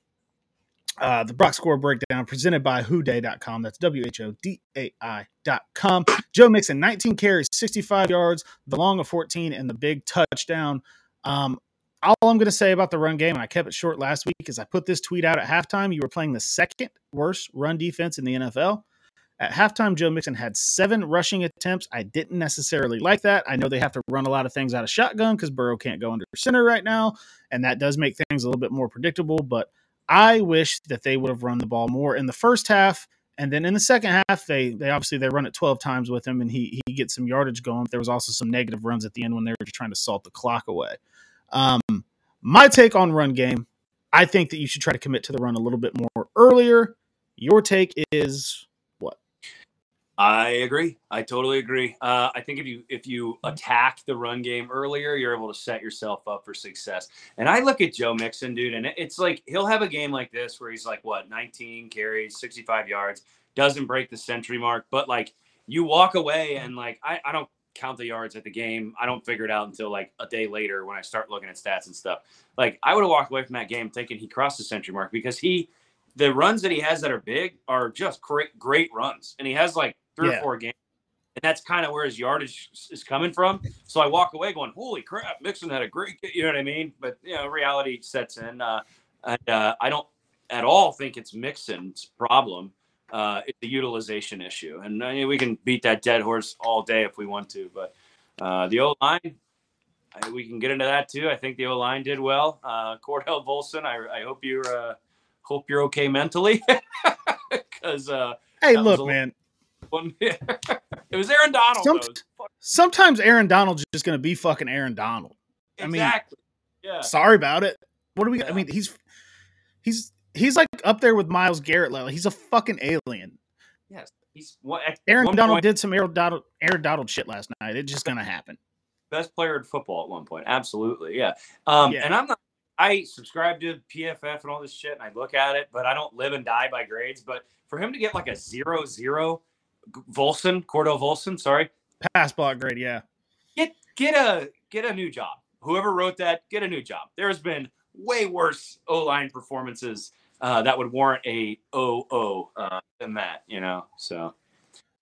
Speaker 2: uh the box score breakdown presented by whoday.com. That's W H O D A I.com. Joe Mixon 19 carries, 65 yards, the long of 14 and the big touchdown. Um all I'm going to say about the run game, and I kept it short last week, is I put this tweet out at halftime. You were playing the second worst run defense in the NFL. At halftime, Joe Mixon had seven rushing attempts. I didn't necessarily like that. I know they have to run a lot of things out of shotgun because Burrow can't go under center right now, and that does make things a little bit more predictable. But I wish that they would have run the ball more in the first half, and then in the second half, they they obviously they run it twelve times with him, and he he gets some yardage going. There was also some negative runs at the end when they were trying to salt the clock away. Um, my take on run game, I think that you should try to commit to the run a little bit more earlier. Your take is
Speaker 1: I agree. I totally agree. Uh, I think if you if you attack the run game earlier, you're able to set yourself up for success. And I look at Joe Mixon, dude, and it's like he'll have a game like this where he's like what 19 carries, 65 yards, doesn't break the century mark, but like you walk away and like I, I don't count the yards at the game. I don't figure it out until like a day later when I start looking at stats and stuff. Like I would have walked away from that game thinking he crossed the century mark because he the runs that he has that are big are just great great runs. And he has like three
Speaker 2: Yeah.
Speaker 1: or four games. And that's kind of where his yardage is coming from. So I walk away going, "Holy crap, Mixon had a great," you know what I mean? But you know, reality sets in, uh, and uh, I don't at all think it's Mixon's problem. Uh, it's a utilization issue, and I mean, we can beat that dead horse all day if we want to. But uh, the O line, we can get into that too. I think the O line did well. Uh, Cordell Volson, I, I hope you're uh, hope you're okay mentally, because uh,
Speaker 2: Hey, look,
Speaker 1: a-
Speaker 2: man.
Speaker 1: One, it was Aaron Donald.
Speaker 2: Some- Sometimes Aaron Donald's just going to be fucking Aaron Donald. I mean-
Speaker 1: yeah.
Speaker 2: Sorry about it. What do we? I mean, he's he's he's like up there with Myles Garrett level. He's a fucking alien.
Speaker 1: Yes. He's one, at
Speaker 2: Aaron Donald
Speaker 1: point,
Speaker 2: did some Aaron Donald Aaron Donald shit last night. It's just going to happen.
Speaker 1: best player in football at one point. Absolutely. Yeah. Um,
Speaker 2: Yeah.
Speaker 1: And I'm not, I subscribe to PFF and all this shit and I look at it, but I don't live and die by grades. But for him to get like a zero zero Volson, Cordell Volson, sorry,
Speaker 2: Pass block grade, yeah.
Speaker 1: get get a get a new job. Whoever wrote that, get a new job. There's been way worse O line performances uh, that would warrant a OO uh, than that, you know. So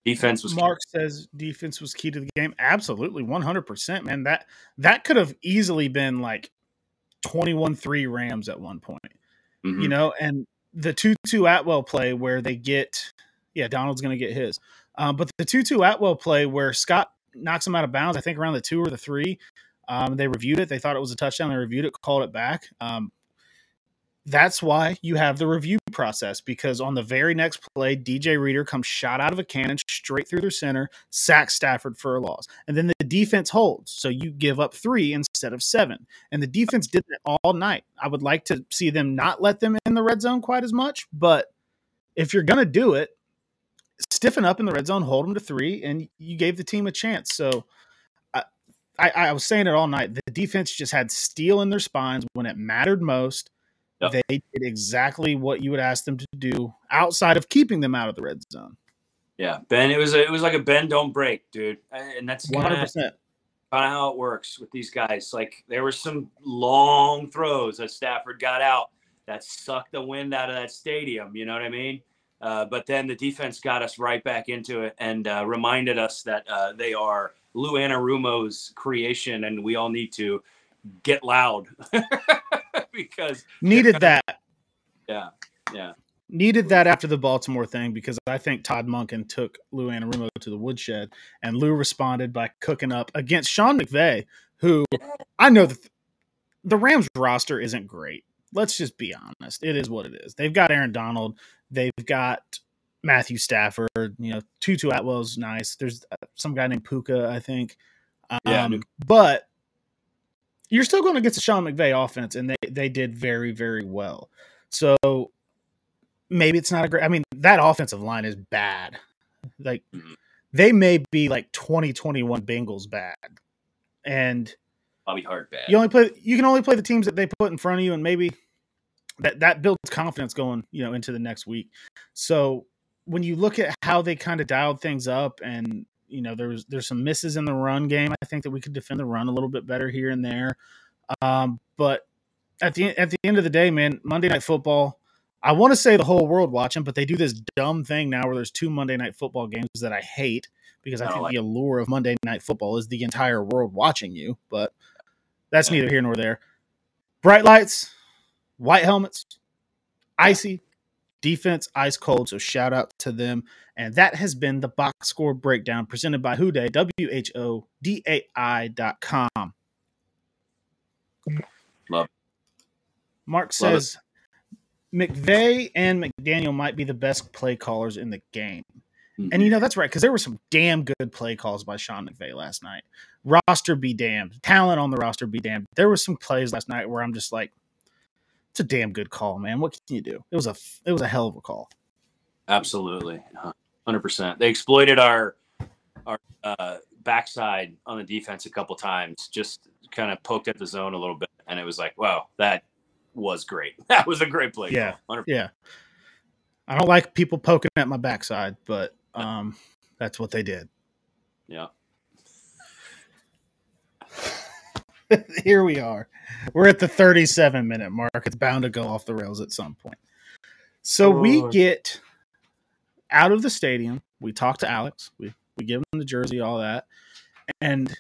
Speaker 1: defense was
Speaker 2: Mark says defense was key to the game. Absolutely, one hundred percent, man. That that could have easily been like 21-3 Rams at one point.
Speaker 1: Mhm.
Speaker 2: you know, and the two two Atwell play where they get, yeah, Donald's going to get his, um, but the Tutu Atwell play where Scott knocks him out of bounds, I think around the two or the three, um, they reviewed it, they thought it was a touchdown, they reviewed it, called it back. Um, that's why you have the review process because on the very next play, DJ Reader comes shot out of a cannon straight through their center, sacks Stafford for a loss, and then the defense holds, so you give up three instead of seven. And the defense did that all night. I would like to see them not let them in the red zone quite as much, but if you're going to do it, stiffen up in the red zone, hold them to three, and you gave the team a chance. So I, I, I was saying it all night. The defense just had steel in their spines when it mattered most.
Speaker 1: Yep.
Speaker 2: They did exactly what you would ask them to do outside of keeping them out of the red zone.
Speaker 1: Yeah, Ben. It was a, it was like a bend don't break, dude, and that's
Speaker 2: One
Speaker 1: kind
Speaker 2: hundred
Speaker 1: of
Speaker 2: percent.
Speaker 1: how it works with these guys. Like there were some long throws that Stafford got out that sucked the wind out of that stadium. You know what I mean? Uh, but then the defense got us right back into it and uh, reminded us that uh, they are Lou Anarumo's creation, and we all need to get loud because
Speaker 2: Needed that.
Speaker 1: yeah, yeah,
Speaker 2: needed that after the Baltimore thing because I think Todd Monken took Lou Anarumo to the woodshed, and Lou responded by cooking up against Sean McVay, who I know that the Rams roster isn't great. Let's just be honest. It is what it is. They've got Aaron Donald. They've got Matthew Stafford. You know, Tutu Atwell's nice. There's uh, some guy named Puka, I think. Um,
Speaker 1: Yeah.
Speaker 2: but you're still going to get the Sean McVay offense, and they they did very very well. So maybe it's not a great. I mean, that offensive line is bad. Like
Speaker 1: Mhm.
Speaker 2: they may be like 2021 Bengals bad, and
Speaker 1: Bobby Hart bad.
Speaker 2: you only play you can only play the teams that they put in front of you and maybe that that builds confidence going you know into the next week so when you look at how they kind of dialed things up and you know there's there's some misses in the run game i think that we could defend the run a little bit better here and there um but at the at the end of the day man monday night football i want to say the whole world watching but they do this dumb thing now where there's two monday night football games that i hate because i
Speaker 1: I
Speaker 2: think
Speaker 1: like
Speaker 2: the allure of monday night football is the entire world watching you but that's neither here nor there. Bright lights, white helmets, icy, defense ice cold. So shout out to them. And that has been the box score breakdown presented by Whoday, W H O D A I dot com.
Speaker 1: Love.
Speaker 2: Mark
Speaker 1: Love it.
Speaker 2: says McVay and McDaniel might be the best play callers in the game. And you mm-hmm. know that's right because there were some damn good play calls by Sean McVay last night. Roster be damned, talent on the roster be damned. There were some plays last night where I'm just like, it's a damn good call, man. What can you do? It was a it was a hell of a call.
Speaker 1: Absolutely, hundred percent. They exploited our our uh, backside on the defense a couple times. Just kind of poked at the zone a little bit, and it was like, wow, that was great. That was a great play.
Speaker 2: Yeah.
Speaker 1: 100%.
Speaker 2: Yeah, I don't like people poking at my backside, but um, that's what they did.
Speaker 1: yeah.
Speaker 2: Here we are. We're at the 37 minute mark. It's bound to go off the rails at some point. So we
Speaker 1: Oh.
Speaker 2: get out of the stadium. We talk to Alex. We we give him the jersey, all that. And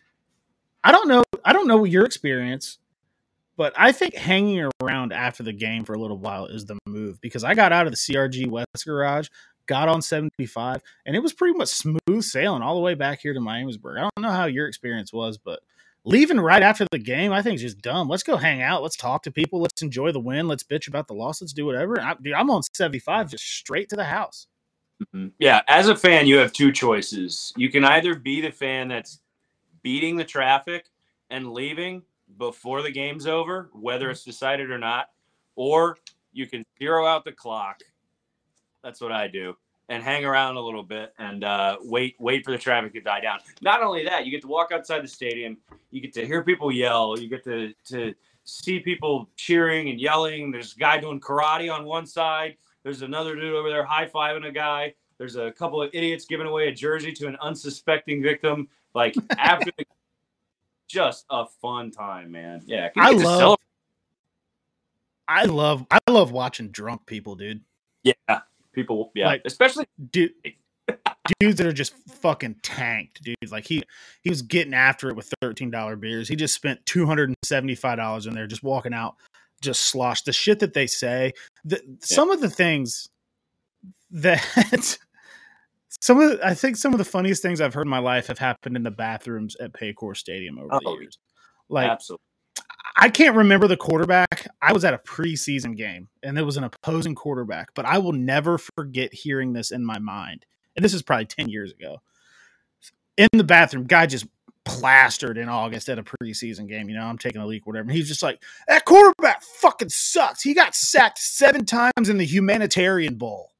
Speaker 2: I don't know. I don't know your experience, but I think hanging around after the game for a little while is the move because I got out of the CRG West garage, got on 75, and it was pretty much smooth sailing all the way back here to Miamisburg. I don't know how your experience was, but leaving right after the game, I think is just dumb. Let's go hang out. Let's talk to people. Let's enjoy the win. Let's bitch about the loss. Let's do whatever. I, dude, I'm on 75, just straight to the house.
Speaker 1: Mhm. Yeah, as a fan, you have two choices. You can either be the fan that's beating the traffic and leaving before the game's over, whether it's decided or not, or you can zero out the clock. That's what I do, and hang around a little bit and uh, wait, wait for the traffic to die down. Not only that, you get to walk outside the stadium, you get to hear people yell, you get to to see people cheering and yelling. There's a guy doing karate on one side. There's another dude over there high fiving a guy. There's a couple of idiots giving away a jersey to an unsuspecting victim. Like after the, just a fun time, man. Yeah,
Speaker 2: I love-
Speaker 1: celebrate.
Speaker 2: I love I love watching drunk people, dude.
Speaker 1: Yeah, people. Yeah,
Speaker 2: Like-
Speaker 1: especially
Speaker 2: Dude, dudes that are just fucking tanked, dude. Like he he was getting after it with thirteen dollar beers. He just spent two hundred and seventy five dollars in there, just walking out, just sloshed. The shit that they say, the, some of the things that some of the, I think some of the funniest things I've heard in my life have happened in the bathrooms at Paycor Stadium over the
Speaker 1: Oh,
Speaker 2: years. Like
Speaker 1: absolutely.
Speaker 2: I can't remember the quarterback. I was at a preseason game and there was an opposing quarterback, but I will never forget hearing this in my mind. And this is probably 10 years ago. In the bathroom, guy just plastered in August at a preseason game. You know, I'm taking a leak, whatever. And he's just like, that quarterback fucking sucks. He got sacked seven times in the humanitarian bowl.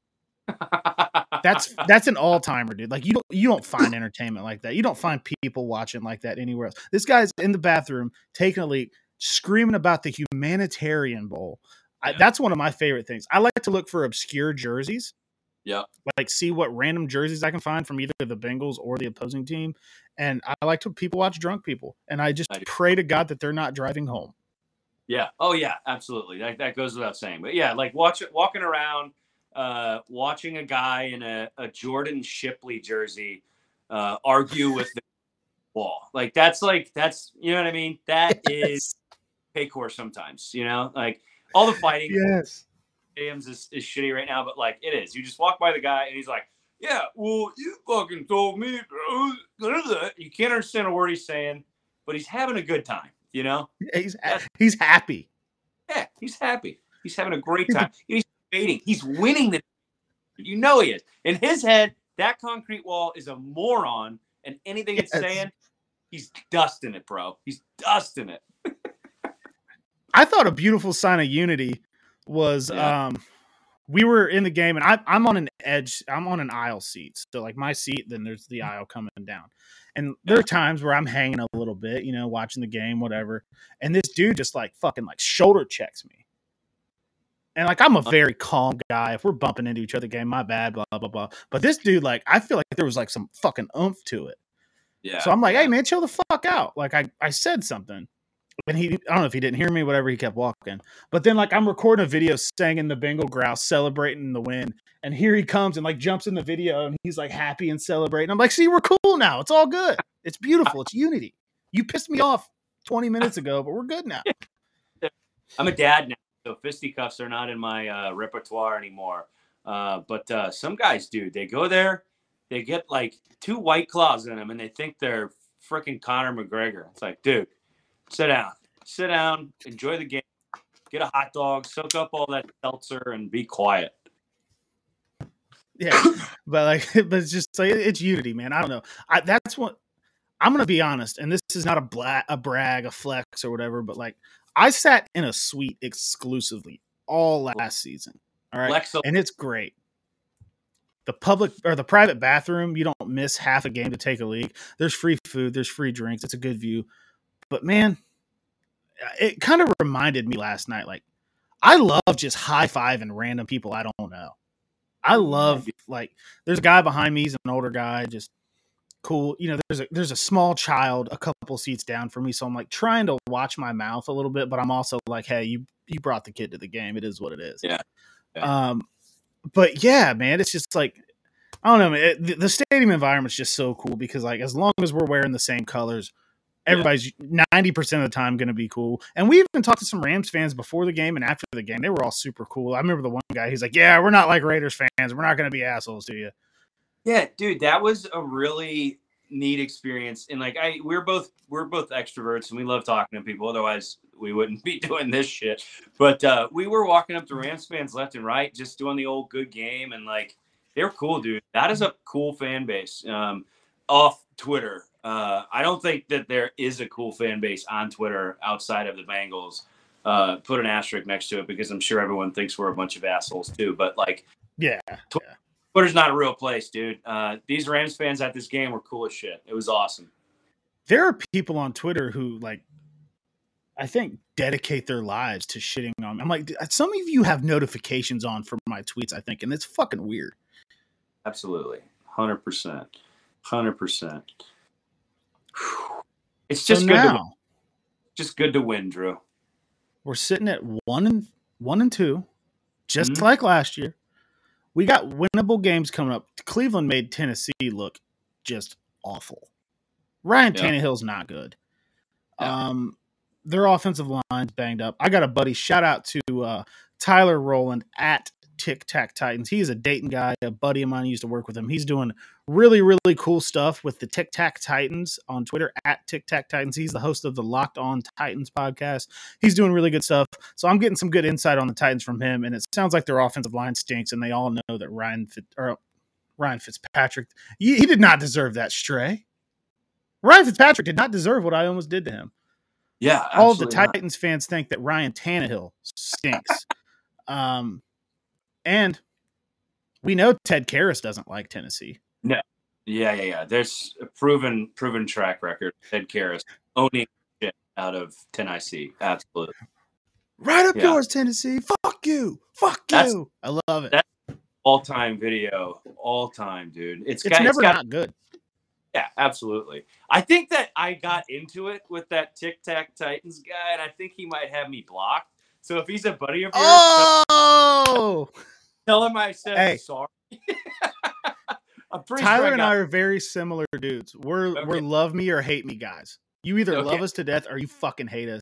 Speaker 2: That's that's an all timer, dude. Like you don't you don't find entertainment like that. You don't find people watching like that anywhere else. This guy's in the bathroom taking a leak, screaming about the humanitarian bowl. I, that's one of my favorite things. I like to look for obscure jerseys,
Speaker 1: yeah,
Speaker 2: like see what random jerseys I can find from either the Bengals or the opposing team. And I like to people watch drunk people, and I just
Speaker 1: I
Speaker 2: pray to God that they're not driving home.
Speaker 1: yeah. Oh yeah, absolutely. That, that goes without saying. But yeah, like watch walking around, uh, watching a guy in a, a Jordan Shipley jersey uh, argue with the wall. Like that's like that's you know what I mean. That is Paycor sometimes. You know, like all the fighting.
Speaker 2: yes.
Speaker 1: Williams is, is shitty right now, but like it is. You just walk by the guy and he's like, Yeah, well, you fucking told me you can't understand a word he's saying, but he's having a good time, you know?
Speaker 2: He's
Speaker 1: That's-
Speaker 2: he's happy.
Speaker 1: Yeah, he's happy. He's having a great time. He's debating. He's winning the. You know he is. In his head, that concrete wall is a moron, and anything it's saying, he's dusting it, bro. He's dusting it.
Speaker 2: I thought a beautiful sign of unity was
Speaker 1: Yeah.
Speaker 2: um we were in the game and I, I'm on an edge, I'm on an aisle seat. So like my seat, then there's the aisle coming down. And there are times where I'm hanging a little bit, you know, watching the game, whatever. And this dude just like fucking like shoulder checks me. And like I'm a very calm guy. If we're bumping into each other, game, my bad, blah blah blah. But this dude, like, I feel like there was like some fucking oomph to it.
Speaker 1: Yeah.
Speaker 2: So I'm like, hey man, chill the fuck out. Like I, I said something. And he I don't know if he didn't hear me, whatever, he kept walking. But then like I'm recording a video singing the Bengal Growl, celebrating the win. And here he comes and like jumps in the video and he's like happy and celebrating. I'm like, see, we're cool now. It's all good. It's beautiful. It's unity. You pissed me off 20 minutes ago, but we're good now.
Speaker 1: I'm a dad now, so fisticuffs are not in my uh, repertoire anymore. Uh, but uh, some guys do. They go there, they get like two white claws in them, and they think they're freaking Conor McGregor. It's like, dude, sit down, sit down, enjoy the game, get a hot dog, soak up all that seltzer, and be quiet.
Speaker 2: Yeah, but like, but it's just like it's unity, man. I don't know. I, that's what I'm gonna be honest, and this is not a bla- a brag, a flex, or whatever. But like, I sat in a suite exclusively all last season. All right, and it's great. The public or the private bathroom, you don't miss half a game to take a leak. There's free food, there's free drinks. It's a good view. But man, it kind of reminded me last night. Like, I love just high fiving random people I don't know. I love like there's a guy behind me. He's an older guy, just cool. You know, there's a there's a small child a couple seats down from me, so I'm like trying to watch my mouth a little bit, but I'm also like, hey, you you brought the kid to the game. It is what it is.
Speaker 1: Yeah. Yeah.
Speaker 2: Um, but yeah, man, it's just like I don't know, man. It, the, the stadium environment's just so cool because like as long as we're wearing the same colors, everybody's ninety percent of the time going to be cool. And we even talked to some Rams fans before the game and after the game. They were all super cool. I remember the one guy. He's like, "Yeah, we're not like Raiders fans. We're not going to be assholes to you."
Speaker 1: Yeah, dude, that was a really neat experience. And like I we're both we're both extroverts and we love talking to people. Otherwise we wouldn't be doing this shit. But uh we were walking up to Rams fans left and right, just doing the old good game and like they're cool, dude. That is a cool fan base. Um off Twitter. Uh I don't think that there is a cool fan base on Twitter outside of the Bengals. Uh put an asterisk next to it because I'm sure everyone thinks we're a bunch of assholes too. But like
Speaker 2: Yeah,
Speaker 1: Twitter's not a real place, dude. Uh, these Rams fans at this game were cool as shit. It was awesome.
Speaker 2: there are people on Twitter who like, I think, dedicate their lives to shitting on. I'm like, some of you have notifications on for my tweets. I think, and it's fucking weird.
Speaker 1: Absolutely, hundred percent, hundred percent. It's
Speaker 2: So
Speaker 1: just good. To,
Speaker 2: now
Speaker 1: just good to win, Drew.
Speaker 2: we're sitting at one and one and two, just
Speaker 1: Mhm.
Speaker 2: like last year. We got winnable games coming up. Cleveland made Tennessee look just awful. Ryan
Speaker 1: Yeah.
Speaker 2: Tannehill's not good.
Speaker 1: Yeah.
Speaker 2: Um, their offensive line's banged up. I got a buddy. Shout out to uh, Tyler Roland at Tic Tac Titans. He's a Dayton guy. A buddy of mine used to work with him. He's doing really, really cool stuff with the Tic Tac Titans on Twitter at Tic Tac Titans. He's the host of the Locked On Titans podcast. He's doing really good stuff. So I'm getting some good insight on the Titans from him. And it sounds like their offensive line stinks, and they all know that Ryan Fit, or Ryan Fitzpatrick he, he did not deserve that stray. Ryan Fitzpatrick did not deserve what I almost did to him
Speaker 1: Yeah,
Speaker 2: all the
Speaker 1: absolutely not.
Speaker 2: Titans fans think that Ryan Tannehill stinks. um, and we know Ted Karras doesn't like Tennessee. No.
Speaker 1: Yeah, yeah, yeah. There's a proven, proven track record. Ted Karras owning shit out of Tennessee. Absolutely.
Speaker 2: Right up
Speaker 1: Yeah.
Speaker 2: yours, Tennessee. Fuck you. Fuck
Speaker 1: That's-
Speaker 2: you. I love it.
Speaker 1: that- All time video, all time, dude. It's,
Speaker 2: it's
Speaker 1: got,
Speaker 2: never
Speaker 1: it's got
Speaker 2: not good.
Speaker 1: Yeah, absolutely. I think that I got into it with that Tic Tac Titans guy, and I think he might have me blocked. So if he's a buddy of yours,
Speaker 2: Oh,
Speaker 1: tell him I said
Speaker 2: Hey.
Speaker 1: sorry. I'm pretty
Speaker 2: Tyler
Speaker 1: sure I
Speaker 2: and I are very similar dudes. We're we're love me or hate me guys. You either love us to death or you fucking hate us.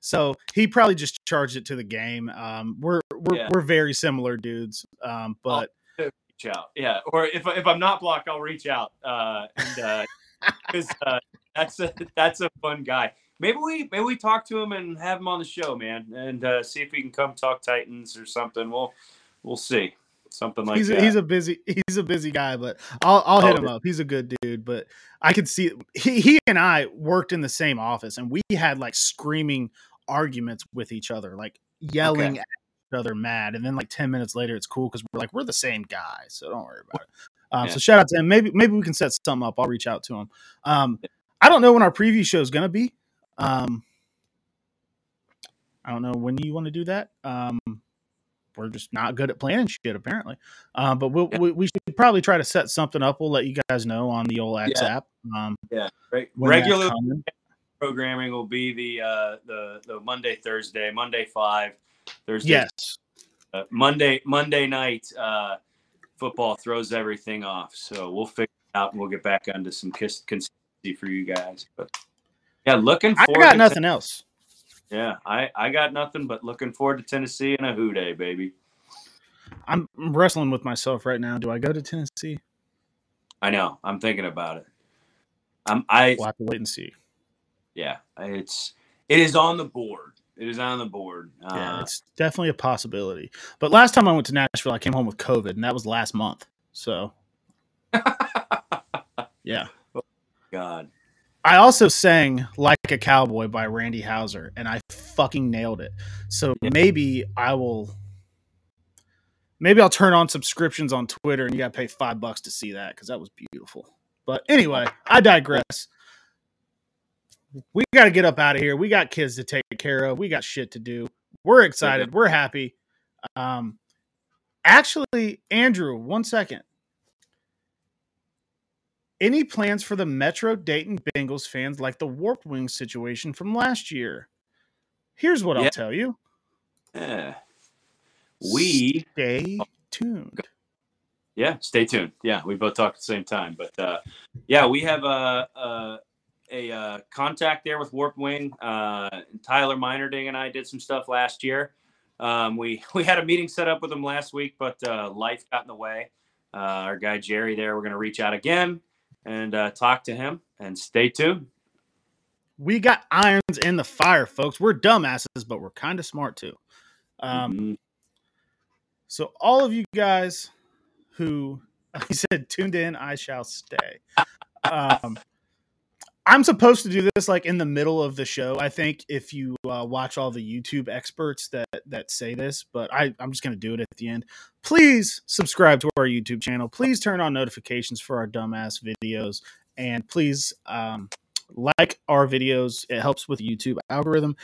Speaker 2: So he probably just charged it to the game. Um, we're we're
Speaker 1: Yeah.
Speaker 2: we're very similar dudes. Um, but
Speaker 1: reach out. Yeah, or if if I'm not blocked, I'll reach out. Uh, and because uh, that's a that's a fun guy. Maybe we maybe we talk to him and have him on the show, man, and uh, see if he can come talk Titans or something. We'll we'll see something like
Speaker 2: he's
Speaker 1: that.
Speaker 2: he's a busy he's a busy guy, but I'll I'll hit
Speaker 1: Oh,
Speaker 2: him up. He's a good dude, but I could see he he and I worked in the same office, and we had like screaming arguments with each other, like yelling
Speaker 1: Okay.
Speaker 2: at each other, mad. And then like ten minutes later, it's cool because we're like we're the same guy, so don't worry about it. Um,
Speaker 1: Yeah.
Speaker 2: So shout out to him. Maybe maybe we can set something up. I'll reach out to him. Um, I don't know when our preview show is gonna be. Um, I don't know when you want to do that. Um, we're just not good at planning shit apparently. Um, but we'll,
Speaker 1: Yeah.
Speaker 2: we we should probably try to set something up. We'll let you guys know on the old X
Speaker 1: Yeah.
Speaker 2: app. Um,
Speaker 1: yeah,
Speaker 2: that's
Speaker 1: regular programming will be the uh, the the Monday Thursday Monday five Thursday
Speaker 2: Yes.
Speaker 1: uh, Monday Monday night uh, football throws everything off. So we'll figure it out and we'll get back onto some kiss consistency for you guys. But yeah, looking forward.
Speaker 2: I got
Speaker 1: to
Speaker 2: nothing else.
Speaker 1: Yeah, I I got nothing but looking forward to Tennessee and a Who Dey, baby.
Speaker 2: I'm wrestling with myself right now. Do I go to Tennessee?
Speaker 1: I know. I'm thinking about it. I'm I
Speaker 2: We'll have to wait and see.
Speaker 1: yeah. It's it is on the board. It is on the board.
Speaker 2: Yeah,
Speaker 1: Uh,
Speaker 2: it's definitely a possibility. But last time I went to Nashville, I came home with COVID, and that was last month. So, yeah.
Speaker 1: God.
Speaker 2: I also sang "Like a Cowboy" by Randy Houser, and I fucking nailed it. So
Speaker 1: Yeah.
Speaker 2: maybe I will. Maybe I'll turn on subscriptions on Twitter, and you got to pay five bucks to see that because that was beautiful. But anyway, I digress. We got to get up out of here. We got kids to take care of. We got shit to do. We're excited. We're happy. Um, actually, Andrew, one second. Any plans for the Metro Dayton Bengals fans like the Warped Wings situation from last year? Here's what
Speaker 1: Yeah.
Speaker 2: I'll tell you.
Speaker 1: Yeah. We
Speaker 2: Stay tuned.
Speaker 1: yeah. Stay tuned. Yeah, we both talked at the same time, but uh, yeah, we have a a, a, uh contact there with Warped Wing. Uh, Tyler Minerding and I did some stuff last year. Um, we we had a meeting set up with him last week, but uh, life got in the way. Uh, our guy Jerry there, we're gonna reach out again and uh, talk to him. And stay tuned.
Speaker 2: We got irons in the fire, folks. We're dumbasses, but we're kind of smart too. Um,
Speaker 1: Mhm.
Speaker 2: So all of you guys who he said tuned in, I shall stay. Um, I'm supposed to do this like in the middle of the show. I think if you uh, watch all the YouTube experts that that say this, but I, I'm just going to do it at the end. Please subscribe to our YouTube channel. Please turn on notifications for our dumbass videos, and please um, like our videos. It helps with the YouTube algorithm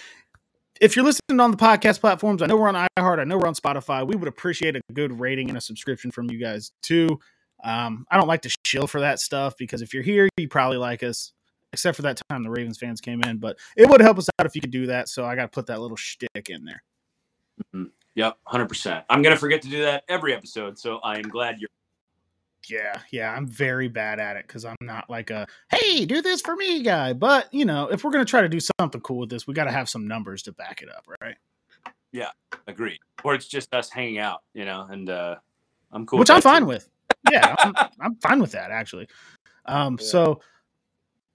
Speaker 2: if you're listening on the podcast platforms, I know we're on iHeart, I know we're on Spotify. We would appreciate a good rating and a subscription from you guys too. Um, I don't like to shill for that stuff because if you're here, you probably like us, except for that time the Ravens fans came in. But it would help us out if you could do that. So I got to put that little shtick in there.
Speaker 1: Yep, hundred percent. I'm gonna forget to do that every episode, so I am glad you're.
Speaker 2: Yeah, yeah, I'm very bad at it because I'm not like a hey, do this for me guy. But you know, if we're gonna try to do something cool with this, we got to have some numbers to back it up, right?
Speaker 1: Yeah, agreed. Or it's just us hanging out, you know, and uh, I'm cool.
Speaker 2: which I'm fine
Speaker 1: too.
Speaker 2: with. Yeah, I'm, I'm fine with that actually. Um,
Speaker 1: Yeah.
Speaker 2: so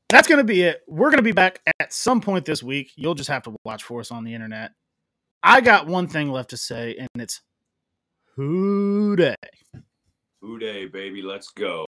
Speaker 2: that's gonna be it. We're gonna be back at some point this week. You'll just have to watch for us on the internet. I got one thing left to say, and it's Who Dey.
Speaker 1: Who Dey, baby? Let's go.